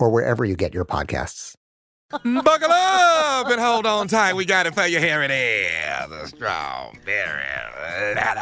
or wherever you get your podcasts. Buckle up and hold on tight. We got it for you. Here it is. A strawberry letter.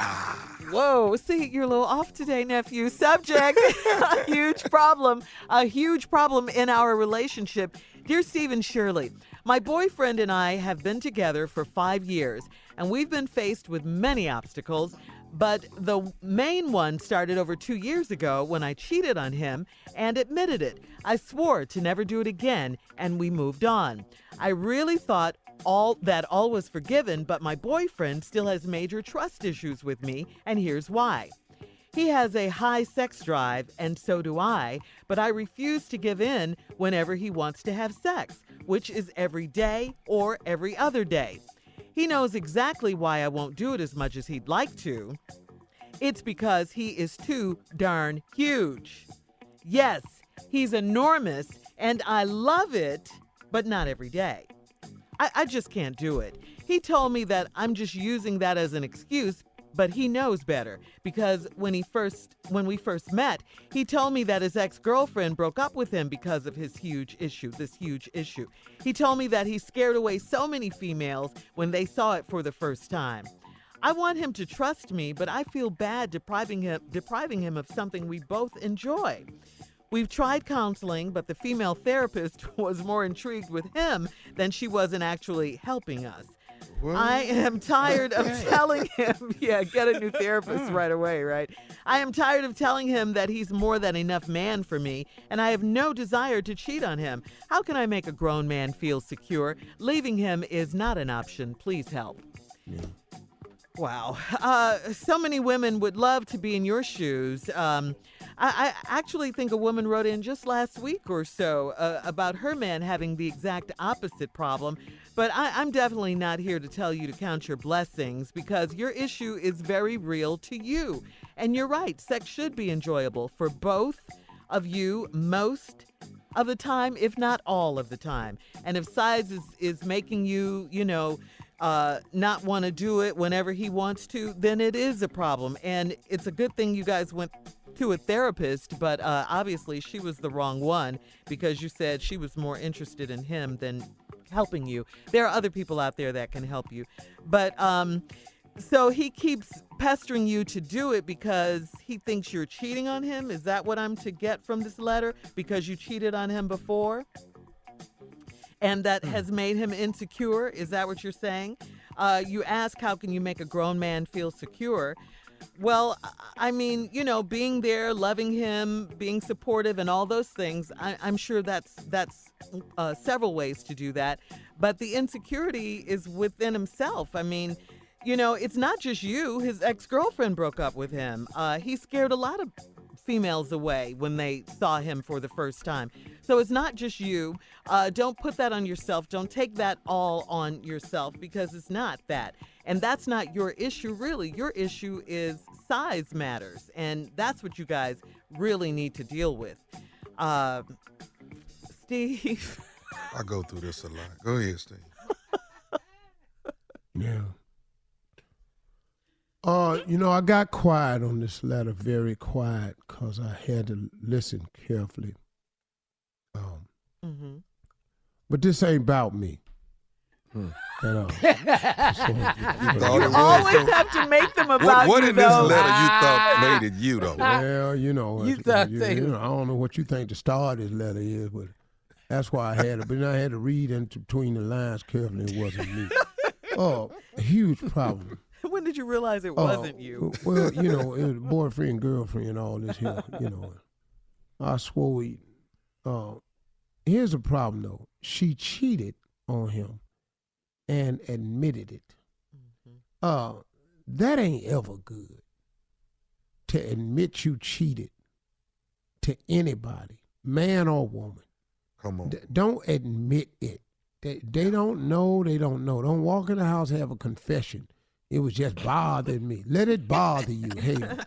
Whoa, see, you're a little off today, nephew. Subject a huge problem, a huge problem in our relationship. Dear Stephen Shirley, my boyfriend and I have been together for five years, and we've been faced with many obstacles. But the main one started over two years ago when I cheated on him and admitted it. I swore to never do it again, and we moved on. I really thought all that all was forgiven, but my boyfriend still has major trust issues with me, and here's why. He has a high sex drive, and so do I, but I refuse to give in whenever he wants to have sex, which is every day or every other day. He knows exactly why I won't do it as much as he'd like to. It's because he is too darn huge. Yes, he's enormous, and I love it, but not every day. I, I just can't do it. He told me that I'm just using that as an excuse, but he knows better because when he first when we first met, he told me that his ex-girlfriend broke up with him because of his huge issue, this huge issue. He told me that he scared away so many females when they saw it for the first time. I want him to trust me, but I feel bad depriving him depriving him of something we both enjoy. We've tried counseling, but the female therapist was more intrigued with him than she was in actually helping us. I am tired of telling him, yeah, get a new therapist right away, right? I am tired of telling him that he's more than enough man for me, and I have no desire to cheat on him. How can I make a grown man feel secure? Leaving him is not an option. Please help. Wow. Uh, so many women would love to be in your shoes. Um, I, I, actually think a woman wrote in just last week or so uh, about her man having the exact opposite problem. But I, I'm definitely not here to tell you to count your blessings because your issue is very real to you. And you're right, sex should be enjoyable for both of you most of the time, if not all of the time. And if size is, is making you, you know, uh, not want to do it whenever he wants to, then it is a problem. And it's a good thing you guys went to a therapist, but uh, obviously she was the wrong one because you said she was more interested in him than helping you. There are other people out there that can help you. But um, so he keeps pestering you to do it because he thinks you're cheating on him. Is that what I'm to get from this letter? Because you cheated on him before? And that has made him insecure? Is that what you're saying? Uh, you ask, how can you make a grown man feel secure? Well, I mean, you know, being there, loving him, being supportive, and all those things. I, am sure that's that's uh, several ways to do that. But the insecurity is within himself. I mean, you know, it's not just you. His ex girlfriend broke up with him. Uh, he scared a lot of females away when they saw him for the first time. So it's not just you. Uh, don't put that on yourself. Don't take that all on yourself because it's not that. And that's not your issue, really. Your issue is size matters. And that's what you guys really need to deal with. Uh, Steve. I go through this a lot. Go ahead, Steve. yeah. Uh, you know, I got quiet on this letter, very quiet, because I had to listen carefully. Um, mm-hmm. But this ain't about me. Hmm. At all. so, you always have to make them about what, what you. in this letter you thought made it you, though? Well, you know, you thought you, they... you know, I don't know what you think the star of this letter is, but that's why I had it. But then I had to read into between the lines carefully. It wasn't me. Oh, a huge problem. when did you realize it wasn't uh, you? well, you know, it was boyfriend, girlfriend, and all this here. You know, I swore. He, uh, here's the problem though. She cheated on him and admitted it. Mm-hmm. Uh, that ain't ever good. To admit you cheated to anybody, man or woman. Come on. D- don't admit it. They, they don't know. They don't know. Don't walk in the house have a confession. It was just bothering me. Let it bother you. Hell,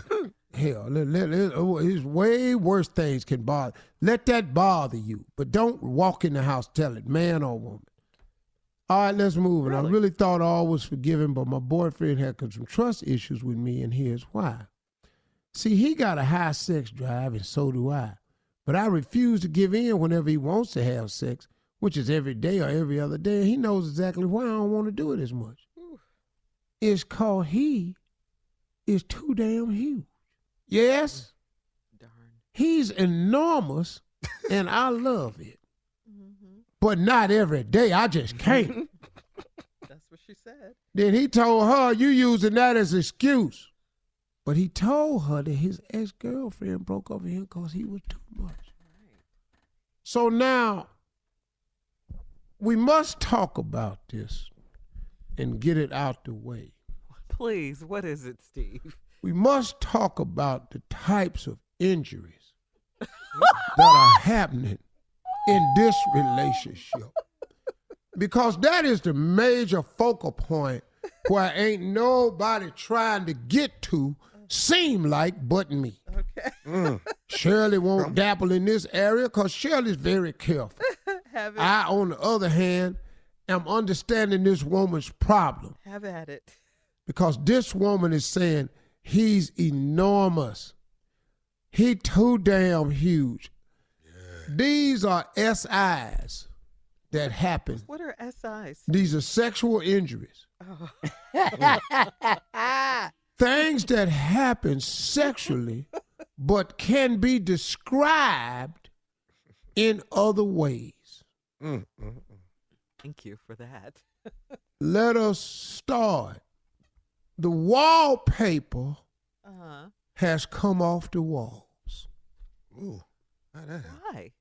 hell, let, let, let, oh, it's way worse things can bother. Let that bother you, but don't walk in the house tell it, man or woman. All right, let's move. And really? I really thought all was forgiven, but my boyfriend had some trust issues with me, and here's why. See, he got a high sex drive, and so do I. But I refuse to give in whenever he wants to have sex, which is every day or every other day. He knows exactly why I don't want to do it as much is called he is too damn huge. Yes? Darn. He's enormous and I love it. Mm-hmm. But not every day. I just can't. That's what she said. Then he told her, You using that as excuse. But he told her that his ex girlfriend broke up with him because he was too much. Right. So now we must talk about this and get it out the way. Please, what is it, Steve? We must talk about the types of injuries that are happening in this relationship. Because that is the major focal point where ain't nobody trying to get to seem like but me. Okay. Mm. Shirley won't dabble in this area because Shirley's very careful. I, on the other hand, am understanding this woman's problem. Have at it. Because this woman is saying he's enormous. He too damn huge. Yeah. These are SIs that happen. What are SIs? These are sexual injuries. Oh. Things that happen sexually but can be described in other ways. Mm, mm, mm. Thank you for that. Let us start. The wallpaper uh-huh. has come off the walls. Ooh, why?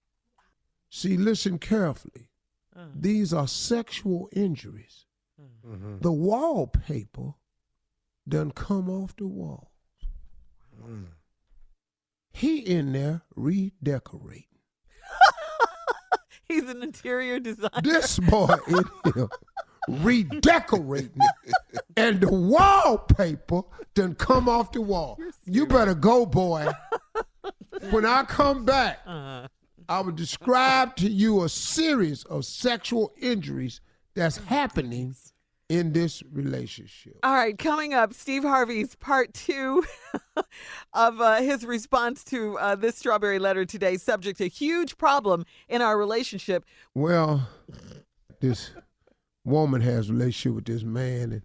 See, listen carefully. Uh. These are sexual injuries. Mm-hmm. The wallpaper done come off the walls. Mm. He in there redecorating. He's an interior designer. This boy in here redecorating and the wallpaper done come off the wall. You better go, boy. when I come back, uh-huh. I will describe to you a series of sexual injuries that's happening in this relationship. All right, coming up, Steve Harvey's part two of uh, his response to uh, this strawberry letter today, subject a huge problem in our relationship. Well, this woman has a relationship with this man, and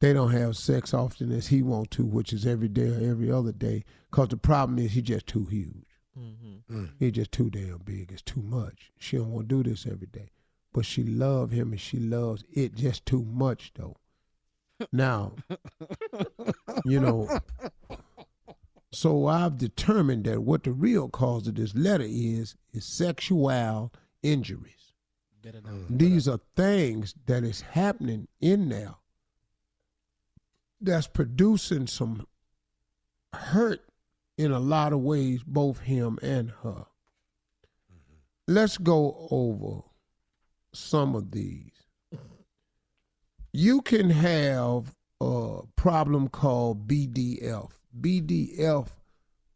they don't have sex often as he want to, which is every day or every other day. Cause the problem is he just too huge. He just too damn big. It's too much. She don't want to do this every day, but she love him and she loves it just too much though. Now, you know. So I've determined that what the real cause of this letter is is sexual injuries. Mm. These are things that is happening in there that's producing some hurt in a lot of ways, both him and her. Mm-hmm. Let's go over some of these. You can have a problem called BDF. BDF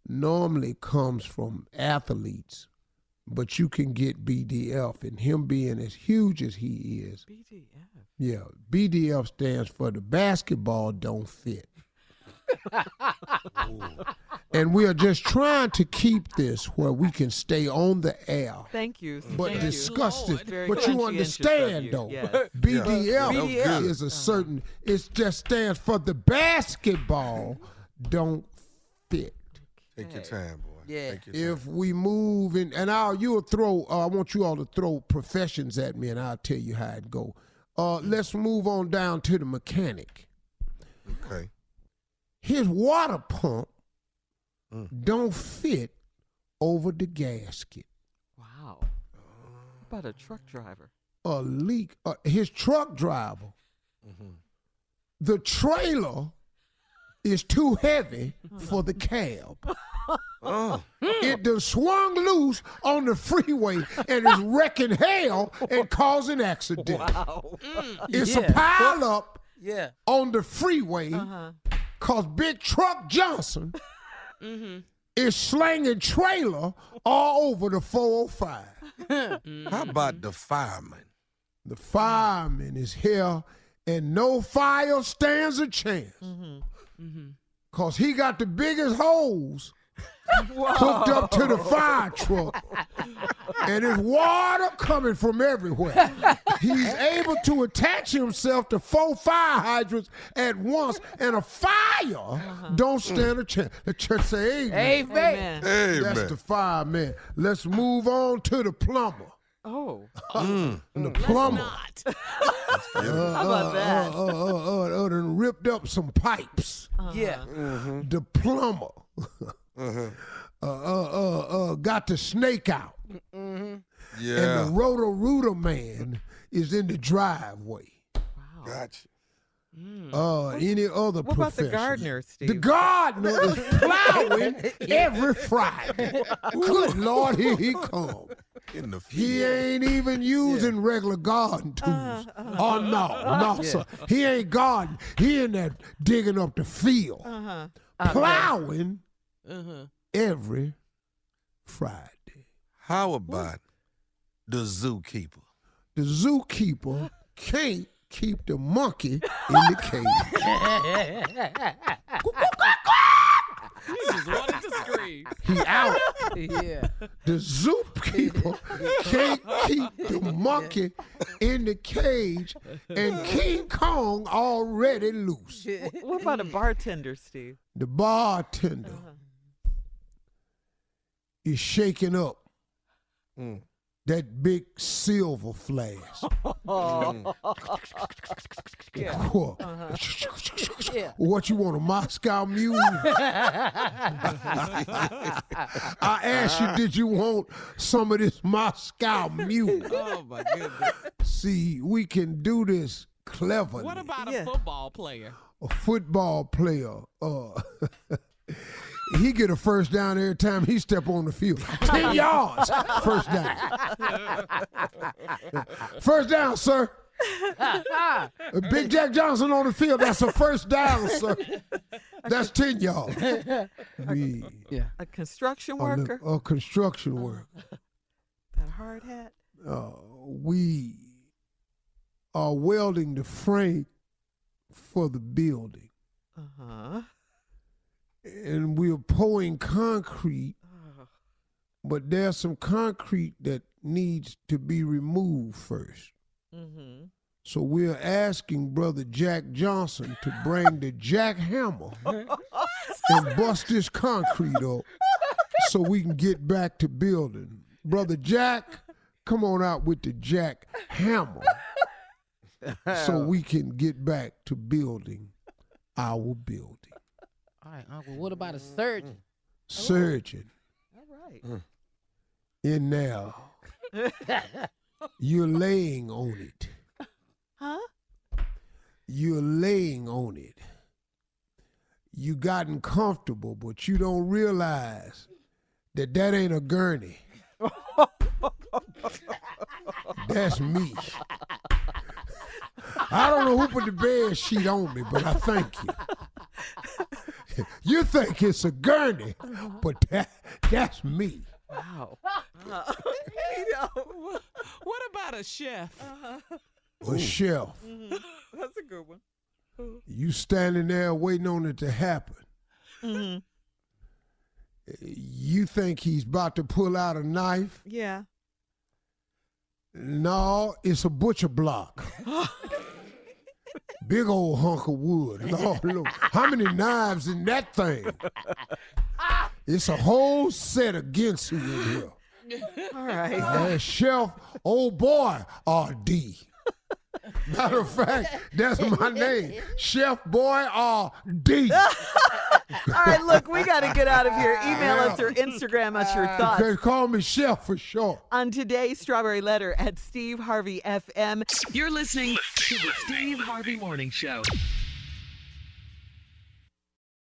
normally comes from athletes, but you can get BDF, and him being as huge as he is, BDF. yeah, BDF stands for the basketball don't fit. and we are just trying to keep this where we can stay on the air. Thank you. But Thank you. it. But you understand you. though, Yes. BDF BDF. is a certain. It just stands for the basketball don't fit. Take your time, boy. Yeah. Take your If we move in, and I'll you'll throw. Uh, I want you all to throw professions at me, and I'll tell you how it go. Uh, let's move on down to the mechanic. Okay. His water pump Mm. don't fit over the gasket. Wow. What about a truck driver? A leak. Uh, his truck driver. Mm-hmm. The trailer is too heavy for the cab. Oh, It done swung loose on the freeway and is wrecking hell and causing accidents. Wow. It's Yeah. a pile up Yeah. on the freeway Uh-huh. Cause Big Truck Johnson Mm-hmm. is slanging trailer all over the 405. how about the fireman? The fireman is here and no fire stands a chance. Cause he got the biggest hose hooked up to the fire truck. and there's water coming from everywhere. He's able to attach himself to four fire hydrants at once, and a fire don't stand a chance. The church say, Amen. Amen. Amen. That's man. the fireman. Let's move on to the plumber. Oh. And the plumber. How about that? Uh, uh, uh, uh, uh, done ripped up some pipes. Yeah. The plumber Uh-huh. uh, uh, uh, uh, got the snake out. Mm-hmm. Yeah. And the Roto-Rooter man is in the driveway. Wow. Gotcha. Uh, any other What about the profession? gardener, The gardener is plowing every Friday. Good Lord, here he come. In the He ain't even using regular garden tools. Oh no, no, sir. He ain't garden. He in there digging up the field, Uh-huh. plowing Uh-huh. every Friday. How about the zookeeper? The zookeeper can't keep the monkey in the cage. just wanted to scream. He out. Yeah. The zookeeper can't keep the monkey in the cage, and King Kong already loose. What about a bartender, Steve? The bartender is shaking up that big silver flask. What? What you want, a Moscow mule? I asked you, did you want some of this Moscow mule? Oh my goodness. See, we can do this cleverly. What about Yeah. a football player? a football player? Uh, he get a first down every time he step on the field. Ten yards, first down. First down, sir. Big Jack Johnson on the field. That's a first down, sir. That's ten yards. We A construction a, worker? a construction worker. That hard hat? Uh, we are welding the frame for the building. Uh huh. And we're pouring concrete, but there's some concrete that needs to be removed first. Mm-hmm. So we're asking Brother Jack Johnson to bring the jackhammer and bust this concrete up so we can get back to building. Brother Jack, come on out with the jack hammer so we can get back to building our building. All right, Uncle. What about a surgeon? Surgeon oh. All right. Mm. in there. You're laying on it. Huh? You're laying on it. You gotten comfortable, but you don't realize that that ain't a gurney. That's me. I don't know who put the bed sheet on me, but I thank you. You think it's a gurney, but that, that's me. Wow. What about a chef? A shelf. That's a good one. You standing there waiting on it to happen. Mm-hmm. You think he's about to pull out a knife? Yeah. No, it's a butcher block. Big old hunk of wood. Lord, look, how many knives in that thing? It's a whole set against you in here. All right. That shelf, old boy, RD. Matter of fact, that's my name, Chef Boyardee. All right, look, we got to get out of here. Email us or Instagram us your thoughts They call me Chef for short. on today's Strawberry Letter at Steve Harvey FM. You're listening to the Steve Harvey Morning Show.